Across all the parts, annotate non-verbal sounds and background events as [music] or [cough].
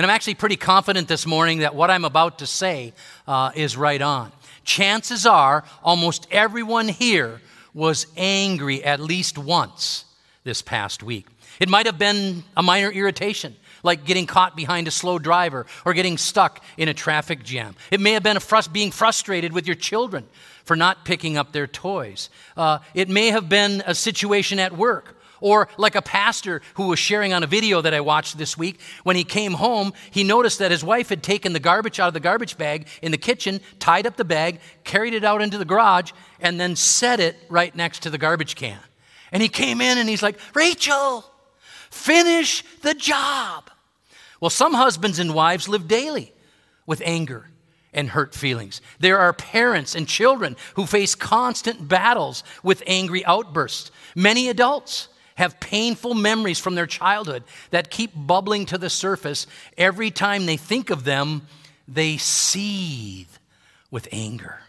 And I'm actually pretty confident this morning that what I'm about to say uh, is right on. Chances are almost everyone here was angry at least once this past week. It might have been a minor irritation, like getting caught behind a slow driver or getting stuck in a traffic jam. It may have been being frustrated with your children for not picking up their toys. Uh, it may have been a situation at work. Or like a pastor who was sharing on a video that I watched this week, when he came home, he noticed that his wife had taken the garbage out of the garbage bag in the kitchen, tied up the bag, carried it out into the garage, and then set it right next to the garbage can. And he came in and he's like, Rachel, finish the job. Well, some husbands and wives live daily with anger and hurt feelings. There are parents and children who face constant battles with angry outbursts. Many adults have painful memories from their childhood that keep bubbling to the surface. Every time they think of them, they seethe with anger.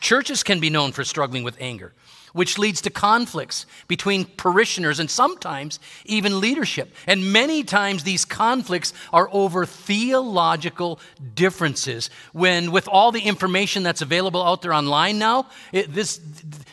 Churches can be known for struggling with anger which leads to conflicts between parishioners and sometimes even leadership. And many times these conflicts are over theological differences. When, with all the information that's available out there online now, it, this,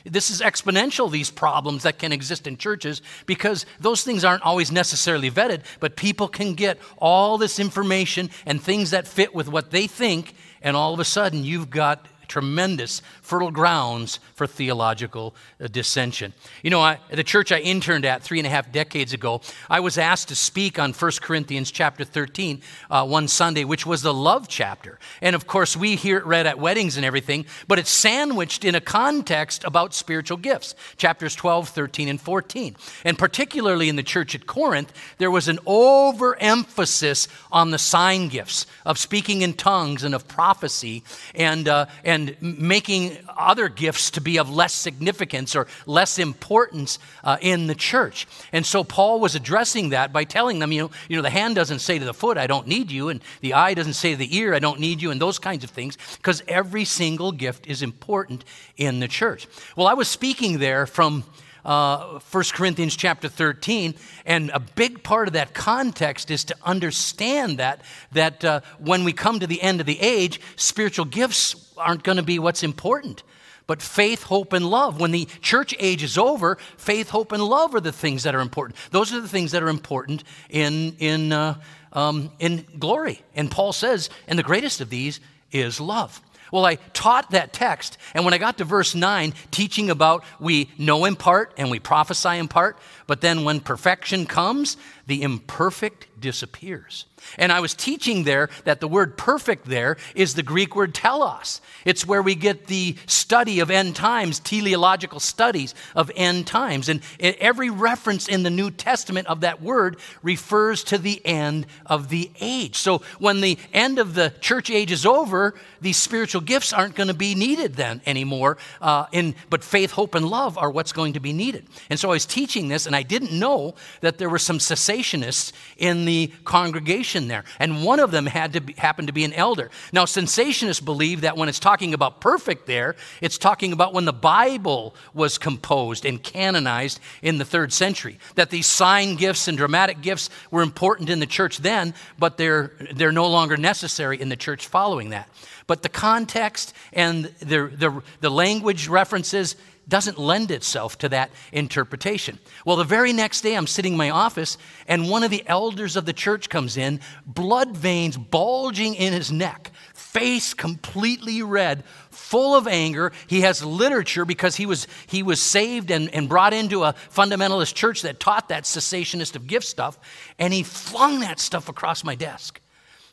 this is exponential, these problems that can exist in churches, because those things aren't always necessarily vetted, but people can get all this information and things that fit with what they think, and all of a sudden you've got tremendous fertile grounds for theological uh, dissension. You know, I, the church I interned at three and a half decades ago, I was asked to speak on 1 Corinthians chapter 13 uh, one Sunday, which was the love chapter. And of course, we hear it read at weddings and everything, but it's sandwiched in a context about spiritual gifts, chapters 12, 13, and 14. And particularly in the church at Corinth, there was an overemphasis on the sign gifts of speaking in tongues and of prophecy and, uh, and and making other gifts to be of less significance or less importance uh, in the church. And so Paul was addressing that by telling them, you know, you know, the hand doesn't say to the foot, I don't need you, and the eye doesn't say to the ear, I don't need you, and those kinds of things, because every single gift is important in the church. Well, I was speaking there from uh, 1 Corinthians chapter 13. And a big part of that context is to understand that, that uh, when we come to the end of the age, spiritual gifts aren't going to be what's important. But faith, hope, and love. When the church age is over, faith, hope, and love are the things that are important. Those are the things that are important in, in, uh, um, in glory. And Paul says, and the greatest of these is love. Well, I taught that text, and when I got to verse 9, teaching about we know in part and we prophesy in part, but then when perfection comes, the imperfect disappears. And I was teaching there that the word perfect there is the Greek word telos. It's where we get the study of end times, teleological studies of end times. And every reference in the New Testament of that word refers to the end of the age. So when the end of the church age is over, these spiritual gifts aren't going to be needed then anymore. Uh, in, but faith, hope, and love are what's going to be needed. And so I was teaching this, and I didn't know that there were some cessationists in the congregation there. And one of them had to be, happen to be an elder. Now, cessationists believe that when it's talking about perfect there, it's talking about when the Bible was composed and canonized in the third century. That these sign gifts and dramatic gifts were important in the church then, but they're, they're no longer necessary in the church following that. But the context and the, the, the language references doesn't lend itself to that interpretation. Well, the very next day, I'm sitting in my office, and one of the elders of the church comes in, blood veins bulging in his neck, face completely red, full of anger. He has literature because he was, he was saved and, and brought into a fundamentalist church that taught that cessationist of gift stuff, and he flung that stuff across my desk.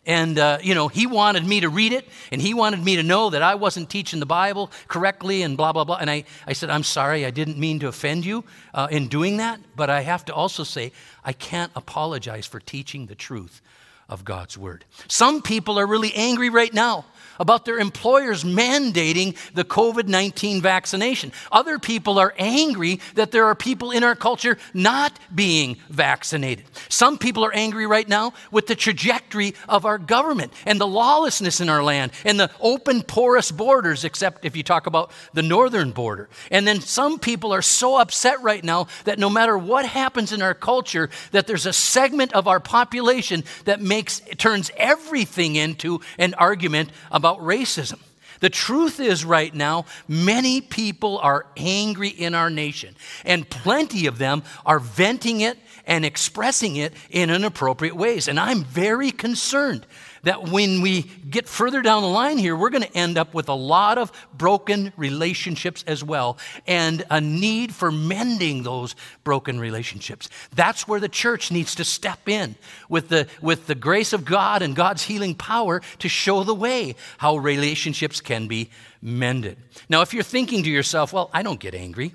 And, uh, you know, he wanted me to read it and he wanted me to know that I wasn't teaching the Bible correctly and blah, blah, blah. And I, I said, I'm sorry, I didn't mean to offend you uh, in doing that. But I have to also say, I can't apologize for teaching the truth of God's word. Some people are really angry right now about their employers mandating the COVID 19 vaccination. Other people are angry that there are people in our culture not being vaccinated. Some people are angry right now with the trajectory of our government and the lawlessness in our land and the open, porous borders, except if you talk about the northern border. And then some people are so upset right now that no matter what happens in our culture, that there's a segment of our population that makes, turns everything into an argument about racism. The truth is, right now, many people are angry in our nation, and plenty of them are venting it and expressing it in inappropriate ways. And I'm very concerned that when we get further down the line here, we're going to end up with a lot of broken relationships as well and a need for mending those broken relationships. That's where the church needs to step in with the, with the grace of God and God's healing power to show the way how relationships can be mended. Now, if you're thinking to yourself, well, I don't get angry,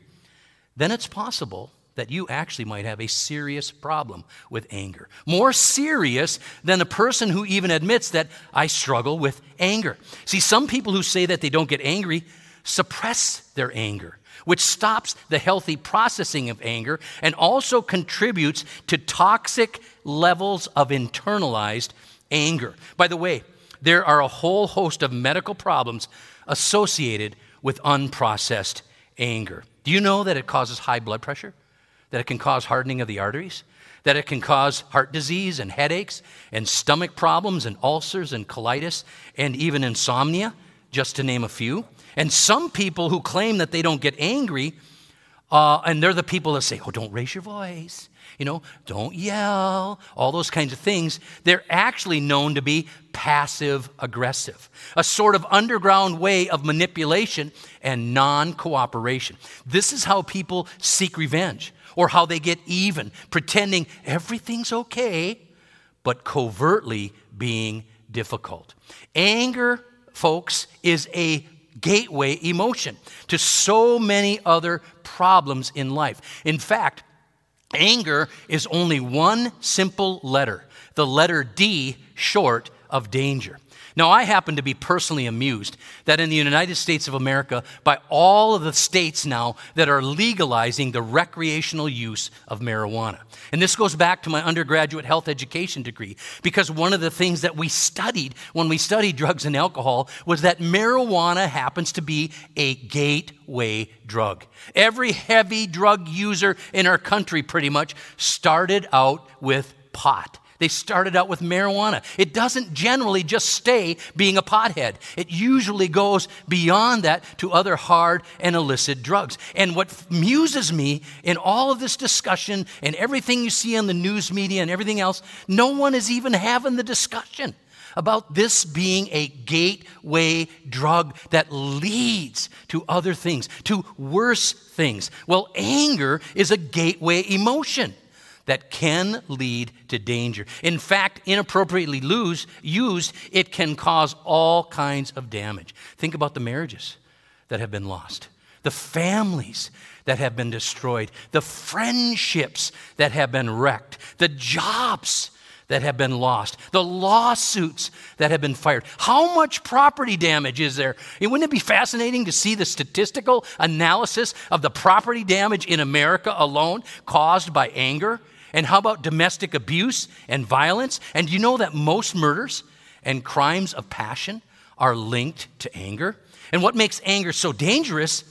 then it's possible that you actually might have a serious problem with anger. More serious than the person who even admits that I struggle with anger. See, some people who say that they don't get angry suppress their anger, which stops the healthy processing of anger and also contributes to toxic levels of internalized anger. By the way, there are a whole host of medical problems associated with unprocessed anger. Do you know that it causes high blood pressure? That it can cause hardening of the arteries, that it can cause heart disease and headaches and stomach problems and ulcers and colitis and even insomnia, just to name a few. And some people who claim that they don't get angry, uh, and they're the people that say, oh, don't raise your voice, you know, don't yell, all those kinds of things, they're actually known to be passive aggressive, a sort of underground way of manipulation and non cooperation. This is how people seek revenge or how they get even, pretending everything's okay, but covertly being difficult. Anger, folks, is a gateway emotion to so many other problems in life. In fact, anger is only one simple letter, the letter D, short of danger. Now, I happen to be personally amused that in the United States of America, by all of the states now that are legalizing the recreational use of marijuana. And this goes back to my undergraduate health education degree, because one of the things that we studied when we studied drugs and alcohol was that marijuana happens to be a gateway drug. Every heavy drug user in our country pretty much started out with pot. They started out with marijuana. It doesn't generally just stay being a pothead, it usually goes beyond that to other hard and illicit drugs. And what muses me in all of this discussion and everything you see on the news media and everything else, no one is even having the discussion about this being a gateway drug that leads to other things, to worse things. Well, anger is a gateway emotion that can lead to danger. In fact, inappropriately lose, used, it can cause all kinds of damage. Think about the marriages that have been lost, the families that have been destroyed, the friendships that have been wrecked, the jobs that have been lost, the lawsuits that have been fired. How much property damage is there? Wouldn't it be fascinating to see the statistical analysis of the property damage in America alone caused by anger? And how about domestic abuse and violence? And you know that most murders and crimes of passion are linked to anger? And what makes anger so dangerous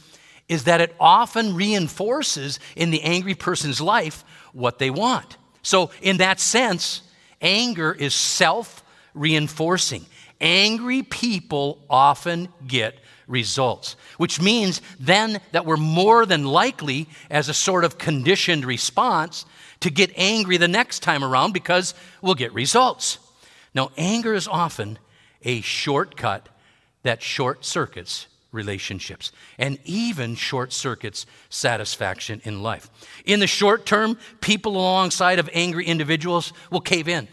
is that it often reinforces in the angry person's life what they want. So, in that sense, anger is self reinforcing. Angry people often get results, which means then that we're more than likely, as a sort of conditioned response, to get angry the next time around because we'll get results. Now, anger is often a shortcut that short circuits relationships and even short circuits satisfaction in life. In the short term, people alongside of angry individuals will cave in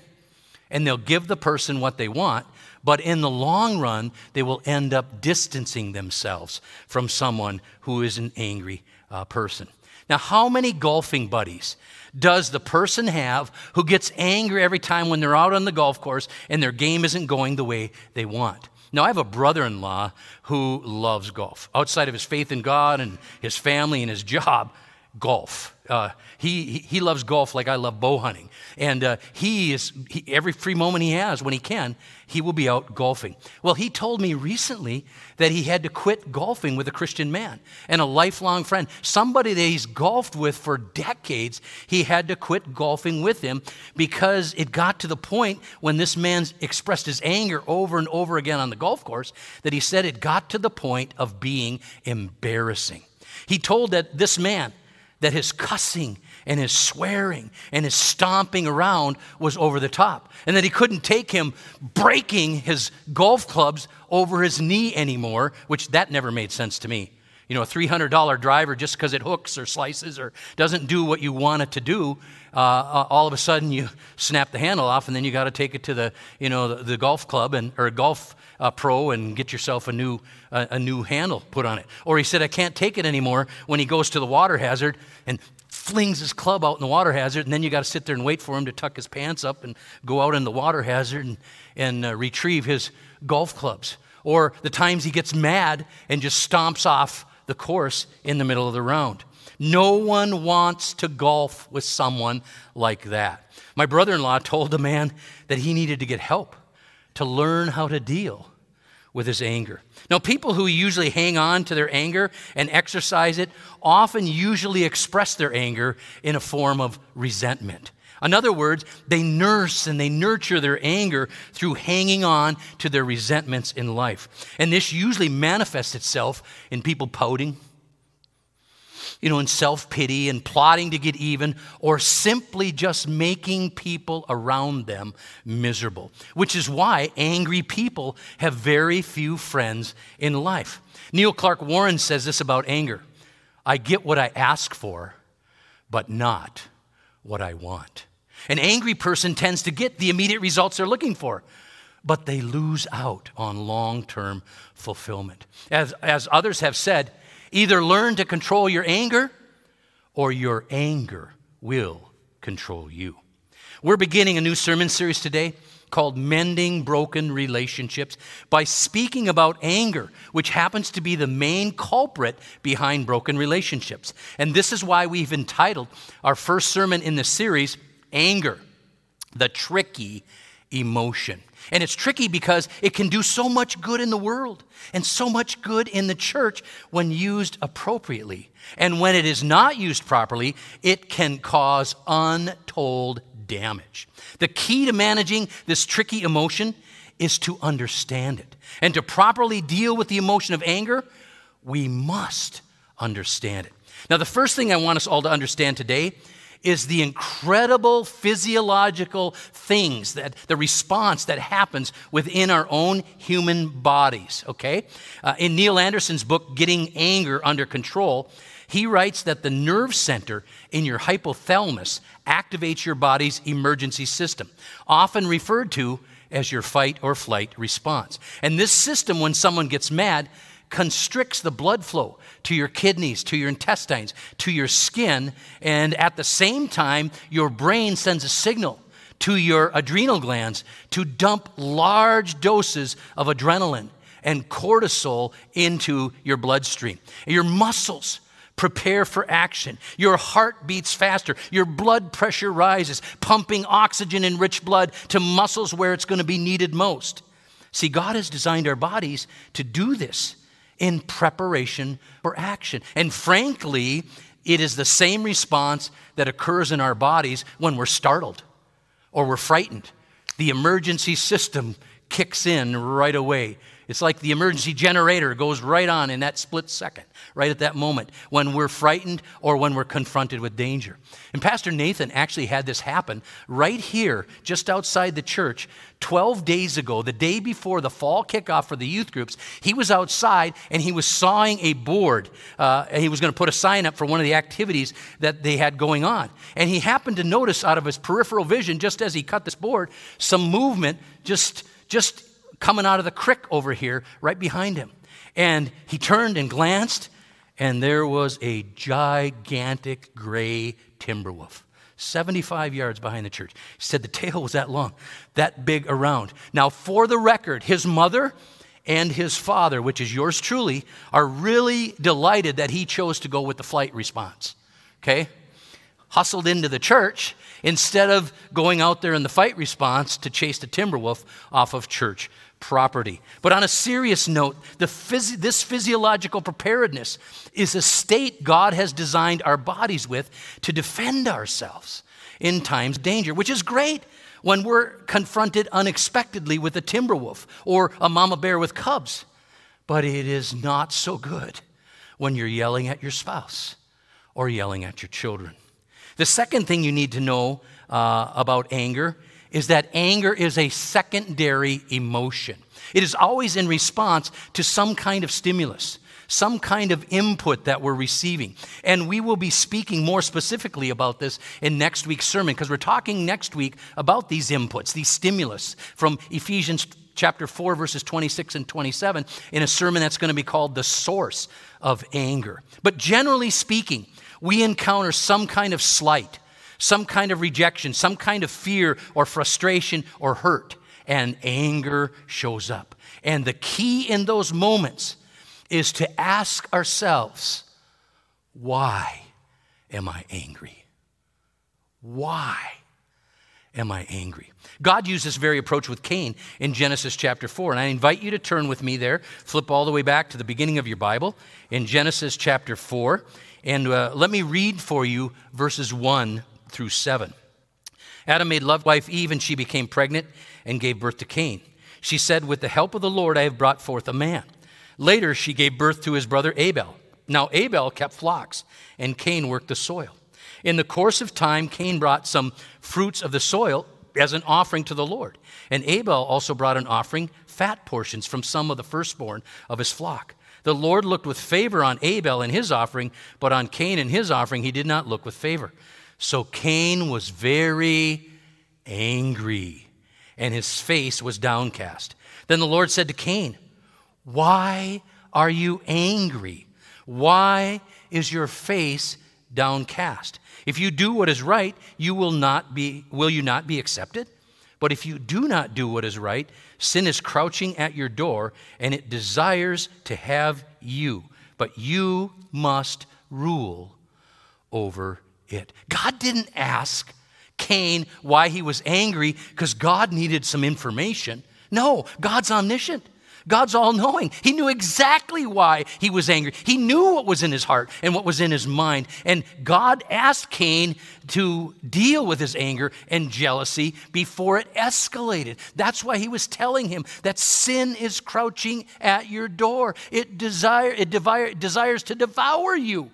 and they'll give the person what they want, but in the long run, they will end up distancing themselves from someone who is an angry uh, person. Now, how many golfing buddies does the person have who gets angry every time when they're out on the golf course and their game isn't going the way they want? Now, I have a brother in law who loves golf. Outside of his faith in God and his family and his job, golf. Uh, he, he loves golf like I love bow hunting. And uh, he is, he, every free moment he has, when he can, he will be out golfing. Well, he told me recently that he had to quit golfing with a Christian man and a lifelong friend, somebody that he's golfed with for decades. He had to quit golfing with him because it got to the point when this man expressed his anger over and over again on the golf course that he said it got to the point of being embarrassing. He told that this man, that his cussing and his swearing and his stomping around was over the top, and that he couldn't take him breaking his golf clubs over his knee anymore, which that never made sense to me. You know, a $300 driver, just because it hooks or slices or doesn't do what you want it to do, uh, uh all of a sudden you [laughs] snap the handle off, and then you got to take it to the, you know, the, the golf club and or a golf uh, pro and get yourself a new, a new handle put on it. Or he said, I can't take it anymore when he goes to the water hazard and flings his club out in the water hazard, and then you got to sit there and wait for him to tuck his pants up and go out in the water hazard and, and uh, retrieve his golf clubs. Or the times he gets mad and just stomps off the course in the middle of the round. No one wants to golf with someone like that. My brother in law told the man that he needed to get help to learn how to deal with his anger. Now, people who usually hang on to their anger and exercise it often usually express their anger in a form of resentment. In other words, they nurse and they nurture their anger through hanging on to their resentments in life. And this usually manifests itself in people pouting, you know, in self pity and plotting to get even, or simply just making people around them miserable, which is why angry people have very few friends in life. Neil Clark Warren says this about anger I get what I ask for, but not what I want. An angry person tends to get the immediate results they're looking for, but they lose out on long term fulfillment. As, as others have said, Either learn to control your anger, or your anger will control you. We're beginning a new sermon series today called Mending Broken Relationships by speaking about anger, which happens to be the main culprit behind broken relationships. And this is why we've entitled our first sermon in the series, Anger, the Tricky Emotion. And it's tricky because it can do so much good in the world and so much good in the church when used appropriately. And when it is not used properly, it can cause untold damage. The key to managing this tricky emotion is to understand it. And to properly deal with the emotion of anger, we must understand it. Now, the first thing I want us all to understand today is the incredible physiological things that the response that happens within our own human bodies, okay? Uh, in Neil Anderson's book, Getting Anger Under Control, he writes that the nerve center in your hypothalamus activates your body's emergency system, often referred to as your fight or flight response. And this system, when someone gets mad, constricts the blood flow to your kidneys, to your intestines, to your skin, and at the same time, your brain sends a signal to your adrenal glands to dump large doses of adrenaline and cortisol into your bloodstream. Your muscles prepare for action. Your heart beats faster. Your blood pressure rises, pumping oxygen and rich blood to muscles where it's going to be needed most. See, God has designed our bodies to do this in preparation for action. And frankly, it is the same response that occurs in our bodies when we're startled or we're frightened. The emergency system kicks in right away. It's like the emergency generator goes right on in that split second, right at that moment, when we're frightened or when we're confronted with danger. And Pastor Nathan actually had this happen right here, just outside the church, 12 days ago, the day before the fall kickoff for the youth groups. He was outside and he was sawing a board. Uh, and he was going to put a sign up for one of the activities that they had going on. And he happened to notice out of his peripheral vision, just as he cut this board, some movement just, just coming out of the creek over here right behind him. And he turned and glanced, and there was a gigantic gray timber wolf. 75 yards behind the church. He said the tail was that long, that big around. Now, for the record, his mother and his father, which is yours truly, are really delighted that he chose to go with the flight response okay? Hustled into the church instead of going out there in the fight response to chase the timber wolf off of church property. But on a serious note, phys- this physiological preparedness is a state God has designed our bodies with to defend ourselves in times of danger, which is great when we're confronted unexpectedly with a timber wolf or a mama bear with cubs. But it is not so good when you're yelling at your spouse or yelling at your children. The second thing you need to know uh, about anger is that anger is a secondary emotion. It is always in response to some kind of stimulus, some kind of input that we're receiving. And we will be speaking more specifically about this in next week's sermon because we're talking next week about these inputs, these stimulus from Ephesians chapter 4, verses 26 and 27, in a sermon that's going to be called The Source of Anger. But generally speaking, we encounter some kind of slight, some kind of rejection, some kind of fear or frustration or hurt, and anger shows up. And the key in those moments is to ask ourselves, why am I angry? Why am I angry? God used this very approach with Cain in Genesis chapter 4. And I invite you to turn with me there, flip all the way back to the beginning of your Bible in Genesis chapter 4. And uh, let me read for you verses 1 through 7. Adam made love wife Eve, and she became pregnant and gave birth to Cain. She said, With the help of the Lord, I have brought forth a man. Later, she gave birth to his brother Abel. Now, Abel kept flocks, and Cain worked the soil. In the course of time, Cain brought some fruits of the soil as an offering to the Lord. And Abel also brought an offering, fat portions from some of the firstborn of his flock. The Lord looked with favor on Abel and his offering, but on Cain and his offering he did not look with favor. So Cain was very angry, and his face was downcast. Then the Lord said to Cain, Why are you angry? Why is your face downcast? If you do what is right, you will not be will you not be accepted? But if you do not do what is right, sin is crouching at your door and it desires to have you, but you must rule over it. God didn't ask Cain why he was angry because God needed some information. No, God's omniscient. God's all knowing. He knew exactly why he was angry. He knew what was in his heart and what was in his mind. And God asked Cain to deal with his anger and jealousy before it escalated. That's why he was telling him that sin is crouching at your door. It, desire, it desires to devour you,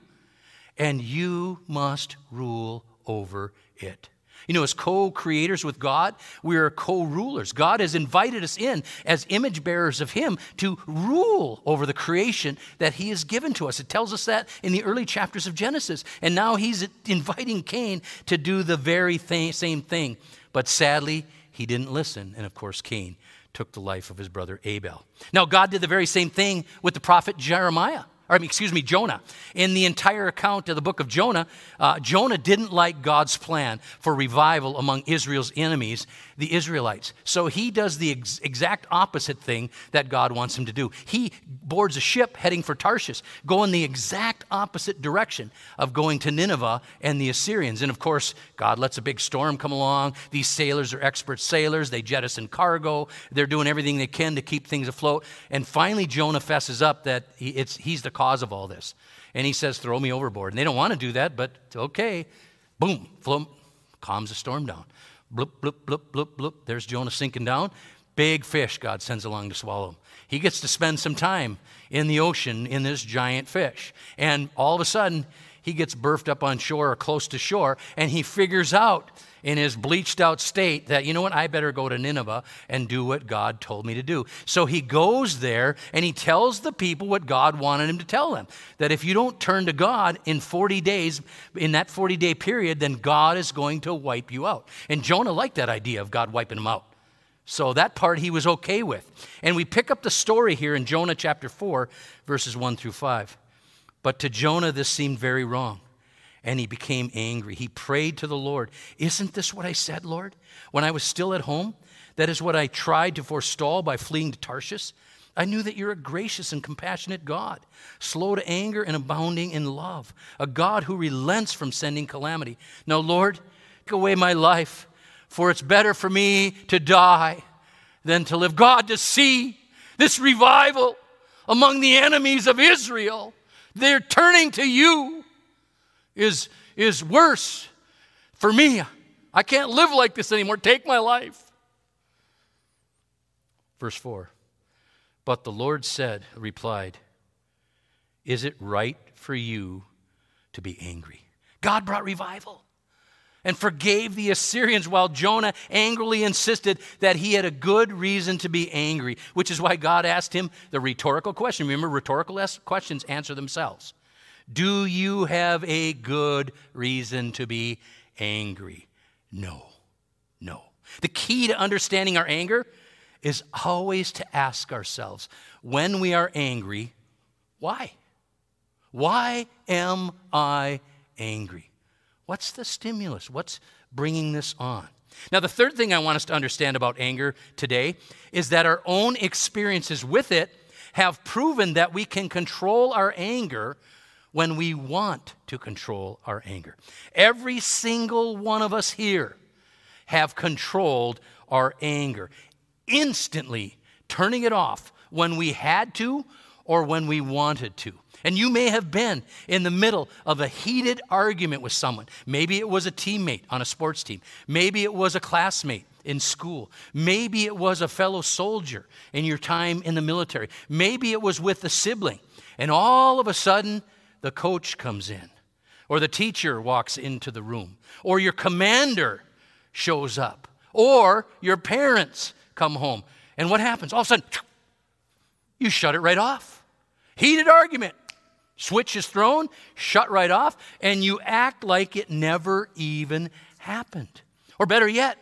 and you must rule over it. You know, as co creators with God, we are co rulers. God has invited us in as image bearers of Him to rule over the creation that He has given to us. It tells us that in the early chapters of Genesis. And now He's inviting Cain to do the very th- same thing. But sadly, he didn't listen. And of course, Cain took the life of his brother Abel. Now, God did the very same thing with the prophet Jeremiah or excuse me, Jonah. In the entire account of the book of Jonah, uh, Jonah didn't like God's plan for revival among Israel's enemies, the Israelites. So he does the ex- exact opposite thing that God wants him to do. He boards a ship heading for Tarshish, going the exact opposite direction of going to Nineveh and the Assyrians. And of course, God lets a big storm come along. These sailors are expert sailors. They jettison cargo. They're doing everything they can to keep things afloat. And finally, Jonah fesses up that he, he's the cause of all this. And he says, Throw me overboard. And they don't want to do that, but okay. Boom, float, calms the storm down. Bloop, bloop, bloop, bloop, bloop. There's Jonah sinking down. Big fish God sends along to swallow him. He gets to spend some time in the ocean in this giant fish. And all of a sudden, he gets berthed up on shore or close to shore, and he figures out in his bleached out state that, you know what, I better go to Nineveh and do what God told me to do. So he goes there and he tells the people what God wanted him to tell them that if you don't turn to God in 40 days, in that 40 day period, then God is going to wipe you out. And Jonah liked that idea of God wiping him out. So that part he was okay with. And we pick up the story here in Jonah chapter 4, verses 1 through 5. But to Jonah, this seemed very wrong and he became angry. He prayed to the Lord, Isn't this what I said, Lord, when I was still at home? That is what I tried to forestall by fleeing to Tarshish. I knew that you're a gracious and compassionate God, slow to anger and abounding in love, a God who relents from sending calamity. Now, Lord, take away my life, for it's better for me to die than to live. God, to see this revival among the enemies of Israel, they're turning to you, is, is worse for me. I can't live like this anymore. Take my life. Verse 4 But the Lord said, replied, Is it right for you to be angry? God brought revival and forgave the Assyrians while Jonah angrily insisted that he had a good reason to be angry, which is why God asked him the rhetorical question. Remember, rhetorical questions answer themselves. Do you have a good reason to be angry? No, no. The key to understanding our anger is always to ask ourselves when we are angry, why? Why am I angry? What's the stimulus? What's bringing this on? Now, the third thing I want us to understand about anger today is that our own experiences with it have proven that we can control our anger when we want to control our anger. Every single one of us here have controlled our anger instantly turning it off when we had to or when we wanted to. And you may have been in the middle of a heated argument with someone. Maybe it was a teammate on a sports team. Maybe it was a classmate in school. Maybe it was a fellow soldier in your time in the military. Maybe it was with a sibling. And all of a sudden, the coach comes in, or the teacher walks into the room, or your commander shows up, or your parents come home. And what happens? All of a sudden, you shut it right off. Heated argument. Switch is thrown, shut right off, and you act like it never even happened. Or better yet,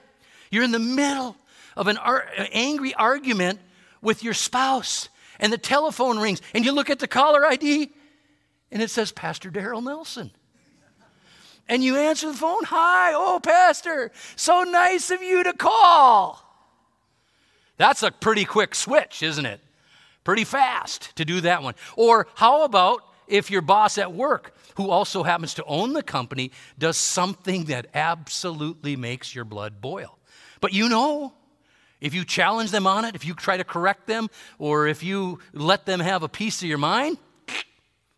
you're in the middle of an ar- angry argument with your spouse, and the telephone rings, and you look at the caller ID, and it says Pastor Daryl Nelson. And you answer the phone, Hi, oh, Pastor, so nice of you to call. That's a pretty quick switch, isn't it? Pretty fast to do that one. Or how about if your boss at work, who also happens to own the company, does something that absolutely makes your blood boil? But you know, if you challenge them on it, if you try to correct them, or if you let them have a piece of your mind,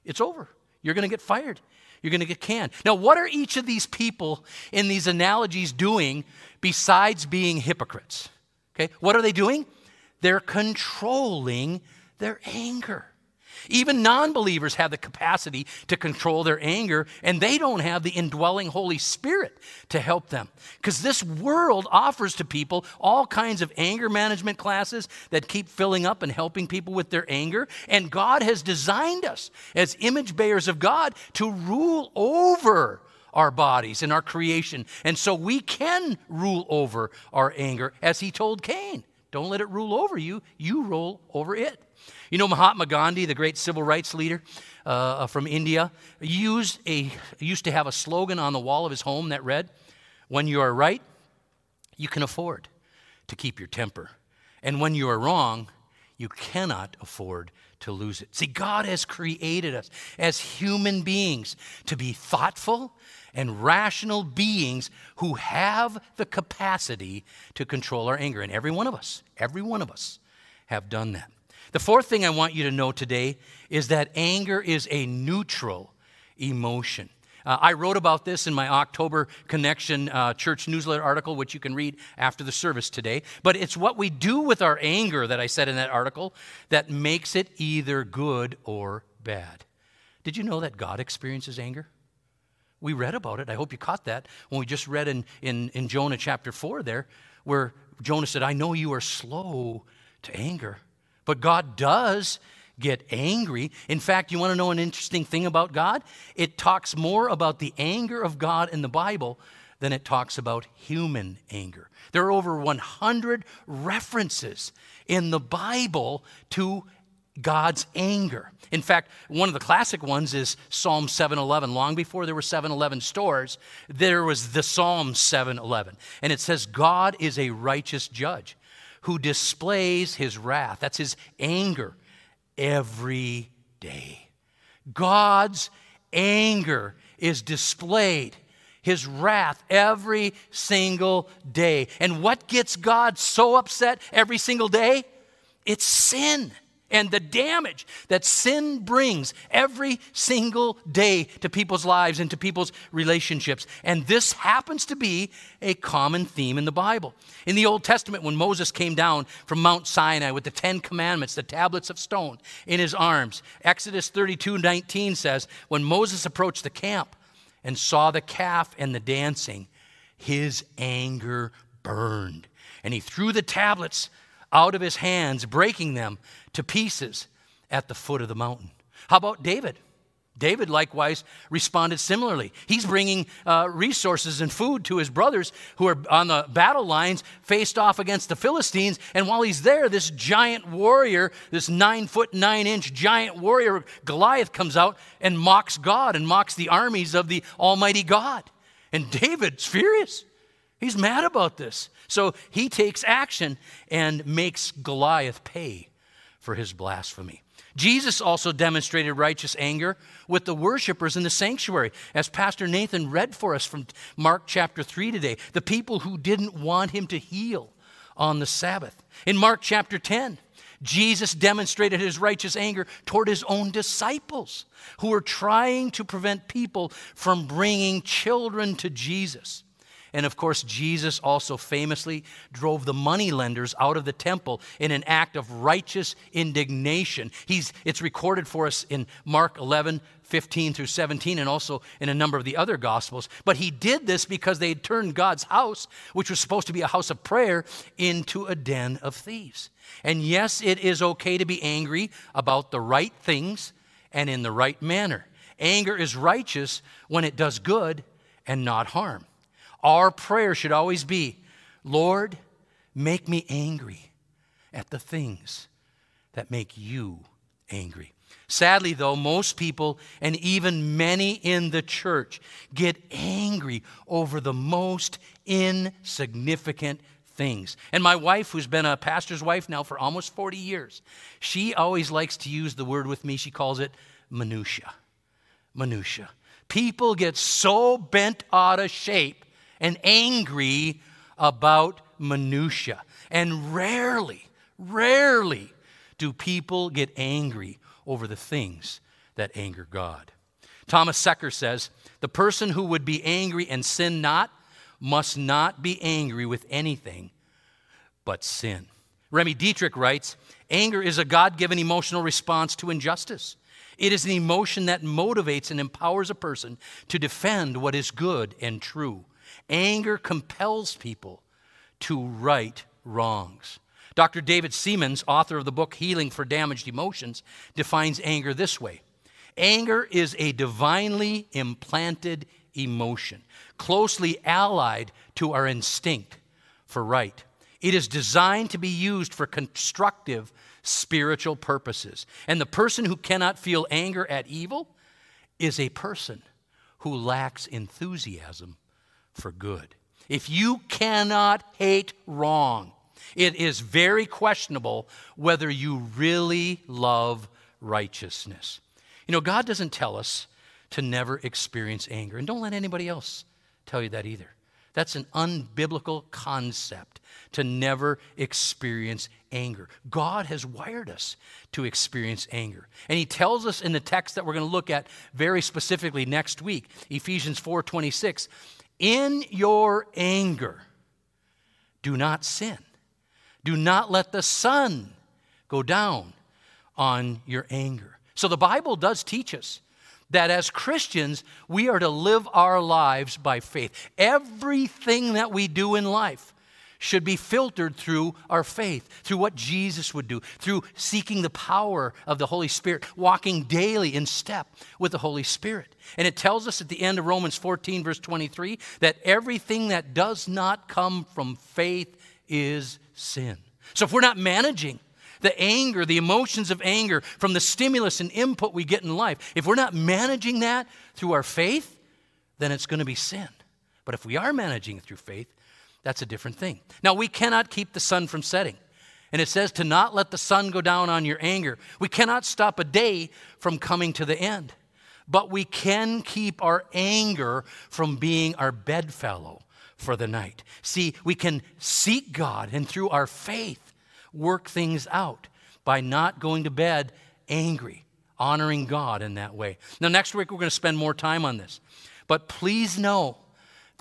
it's over. You're going to get fired. You're going to get canned. Now, what are each of these people in these analogies doing besides being hypocrites? Okay, what are they doing? They're controlling their anger. Even non believers have the capacity to control their anger, and they don't have the indwelling Holy Spirit to help them. Because this world offers to people all kinds of anger management classes that keep filling up and helping people with their anger. And God has designed us as image bearers of God to rule over our bodies and our creation. And so we can rule over our anger, as he told Cain. Don't let it rule over you, you rule over it. You know, Mahatma Gandhi, the great civil rights leader uh, from India, used, a, used to have a slogan on the wall of his home that read, When you are right, you can afford to keep your temper. And when you are wrong, you cannot afford to lose it. See, God has created us as human beings to be thoughtful and rational beings who have the capacity to control our anger. And every one of us, every one of us have done that. The fourth thing I want you to know today is that anger is a neutral emotion. Uh, I wrote about this in my October Connection uh, church newsletter article, which you can read after the service today. But it's what we do with our anger that I said in that article that makes it either good or bad. Did you know that God experiences anger? We read about it. I hope you caught that when we just read in, in, in Jonah chapter 4 there, where Jonah said, I know you are slow to anger but God does get angry. In fact, you want to know an interesting thing about God? It talks more about the anger of God in the Bible than it talks about human anger. There are over 100 references in the Bible to God's anger. In fact, one of the classic ones is Psalm 711. Long before there were 7-Eleven stores, there was the Psalm 711. And it says, God is a righteous judge. who displays his wrath, that's his anger, every day. God's anger is displayed, his wrath, every single day. And what gets God so upset every single day? It's sin and the damage that sin brings every single day to people's lives and to people's relationships. And this happens to be a common theme in the Bible. In the Old Testament, when Moses came down from Mount Sinai with the Ten Commandments, the tablets of stone in his arms, Exodus 32 19 says, When Moses approached the camp and saw the calf and the dancing, his anger burned. And he threw the tablets out of his hands, breaking them to pieces at the foot of the mountain. How about David? David likewise responded similarly. He's bringing uh, resources and food to his brothers who are on the battle lines, faced off against the Philistines. And while he's there, this giant warrior, this nine foot nine inch giant warrior, Goliath, comes out and mocks God and mocks the armies of the Almighty God. And David's furious. He's mad about this. So he takes action and makes Goliath pay for his blasphemy. Jesus also demonstrated righteous anger with the worshipers in the sanctuary, as Pastor Nathan read for us from Mark chapter 3 today, the people who didn't want him to heal on the Sabbath. In Mark chapter 10, Jesus demonstrated his righteous anger toward his own disciples who were trying to prevent people from bringing children to Jesus. And of course, Jesus also famously drove the money lenders out of the temple in an act of righteous indignation. He's, it's recorded for us in Mark 11, 15 through 17, and also in a number of the other Gospels. But he did this because they had turned God's house, which was supposed to be a house of prayer, into a den of thieves. And yes, it is okay to be angry about the right things and in the right manner. Anger is righteous when it does good and not harm. Our prayer should always be Lord, make me angry at the things that make you angry. Sadly, though, most people and even many in the church get angry over the most insignificant things. And my wife, who's been a pastor's wife now for almost 40 years, she always likes to use the word with me. She calls it minutia. Minutia. People get so bent out of shape and angry about minutia. And rarely, rarely do people get angry over the things that anger God. Thomas Secker says, "The person who would be angry and sin not must not be angry with anything but sin." Remy Dietrich writes, "Anger is a God-given emotional response to injustice. It is an emotion that motivates and empowers a person to defend what is good and true. Anger compels people to right wrongs. Dr. David Seamands, author of the book Healing for Damaged Emotions, defines anger this way Anger is a divinely implanted emotion, closely allied to our instinct for right. It is designed to be used for constructive spiritual purposes. And the person who cannot feel anger at evil is a person who lacks enthusiasm for good. If you cannot hate wrong, it is very questionable whether you really love righteousness. You know, God doesn't tell us to never experience anger, and don't let anybody else tell you that either. That's an unbiblical concept to never experience anger. God has wired us to experience anger. And he tells us in the text that we're going to look at very specifically next week, Ephesians 4:26, in your anger, do not sin. Do not let the sun go down on your anger. So the Bible does teach us that as Christians, we are to live our lives by faith. Everything that we do in life should be filtered through our faith, through what Jesus would do, through seeking the power of the Holy Spirit, walking daily in step with the Holy Spirit. And it tells us at the end of Romans 14, verse 23, that everything that does not come from faith is sin. So if we're not managing, the anger, the emotions of anger from the stimulus and input we get in life, if we're not managing that through our faith, then it's going to be sin. But if we are managing it through faith, that's a different thing. Now, we cannot keep the sun from setting. And it says to not let the sun go down on your anger. We cannot stop a day from coming to the end, but we can keep our anger from being our bedfellow for the night. See, we can seek God and through our faith work things out by not going to bed angry, honoring God in that way. Now, next week we're going to spend more time on this. But please know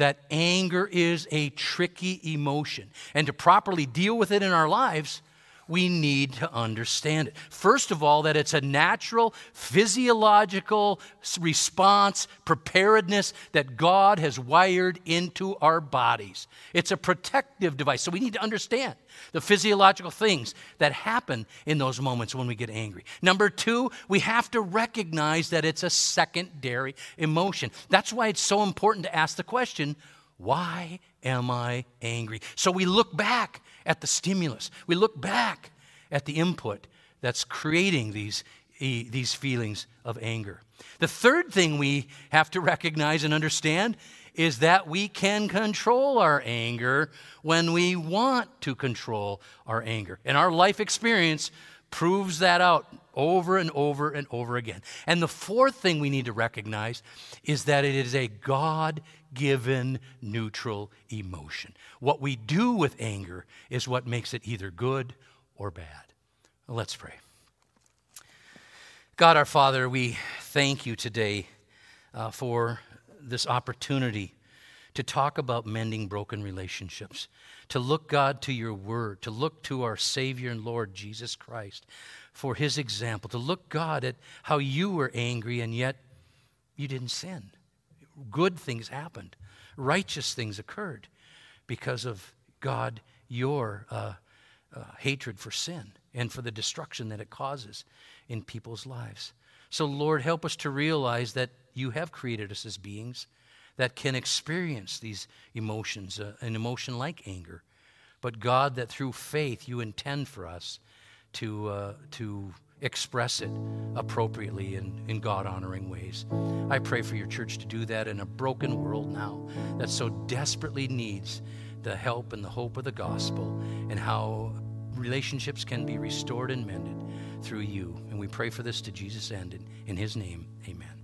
that anger is a tricky emotion. And to properly deal with it in our lives, we need to understand it. First of all, that it's a natural physiological response, preparedness that God has wired into our bodies. It's a protective device. So we need to understand the physiological things that happen in those moments when we get angry. Number two, we have to recognize that it's a secondary emotion. That's why it's so important to ask the question why am I angry? So we look back at the stimulus, we look back at the input that's creating these, these feelings of anger. The third thing we have to recognize and understand is that we can control our anger when we want to control our anger. And our life experience proves that out over and over and over again. And the fourth thing we need to recognize is that it is a God given neutral emotion. What we do with anger is what makes it either good or bad. Let's pray. God our Father, we thank you today uh, for this opportunity to talk about mending broken relationships, to look, God, to your word, to look to our Savior and Lord Jesus Christ for his example, to look, God, at how you were angry and yet you didn't sin good things happened, righteous things occurred because of God, your uh, uh, hatred for sin and for the destruction that it causes in people's lives. So, Lord, help us to realize that you have created us as beings that can experience these emotions, uh, an emotion like anger. But, God, that through faith you intend for us to, uh, to express it appropriately in, in God honoring ways. I pray for your church to do that in a broken world now that so desperately needs the help and the hope of the gospel and how relationships can be restored and mended through you. And we pray for this to Jesus' end. In, in his name, amen.